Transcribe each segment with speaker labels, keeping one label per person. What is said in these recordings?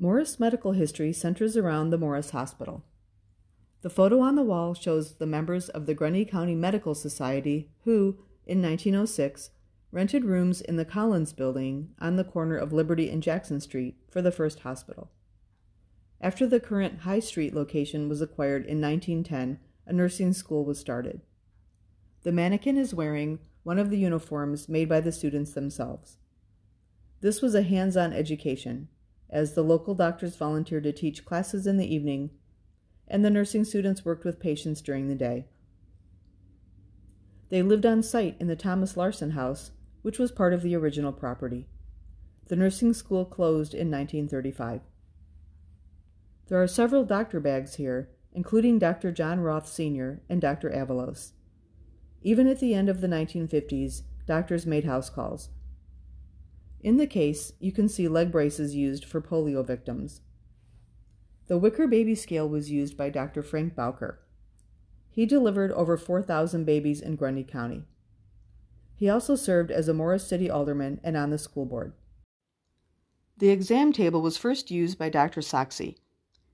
Speaker 1: Morris medical history centers around the Morris Hospital. The photo on the wall shows the members of the Grundy County Medical Society who, in 1906, rented rooms in the Collins Building on the corner of Liberty and Jackson Street for the first hospital. After the current High Street location was acquired in 1910, a nursing school was started. The mannequin is wearing one of the uniforms made by the students themselves. This was a hands on education, as the local doctors volunteered to teach classes in the evening, and the nursing students worked with patients during the day. They lived on site in the Thomas Larson House, which was part of the original property. The nursing school closed in 1935. There are several doctor bags here, including Dr. John Roth Sr. and Dr. Avalos. Even at the end of the 1950s, doctors made house calls. In the case, you can see leg braces used for polio victims. The wicker baby scale was used by Dr. Frank Bowker. He delivered over 4,000 babies in Grundy County. He also served as a Morris City alderman and on the school board. The exam table was first used by Dr. Soxy.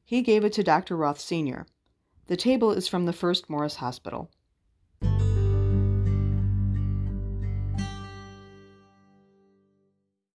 Speaker 1: He gave it to Dr. Roth Sr. The table is from the first Morris Hospital.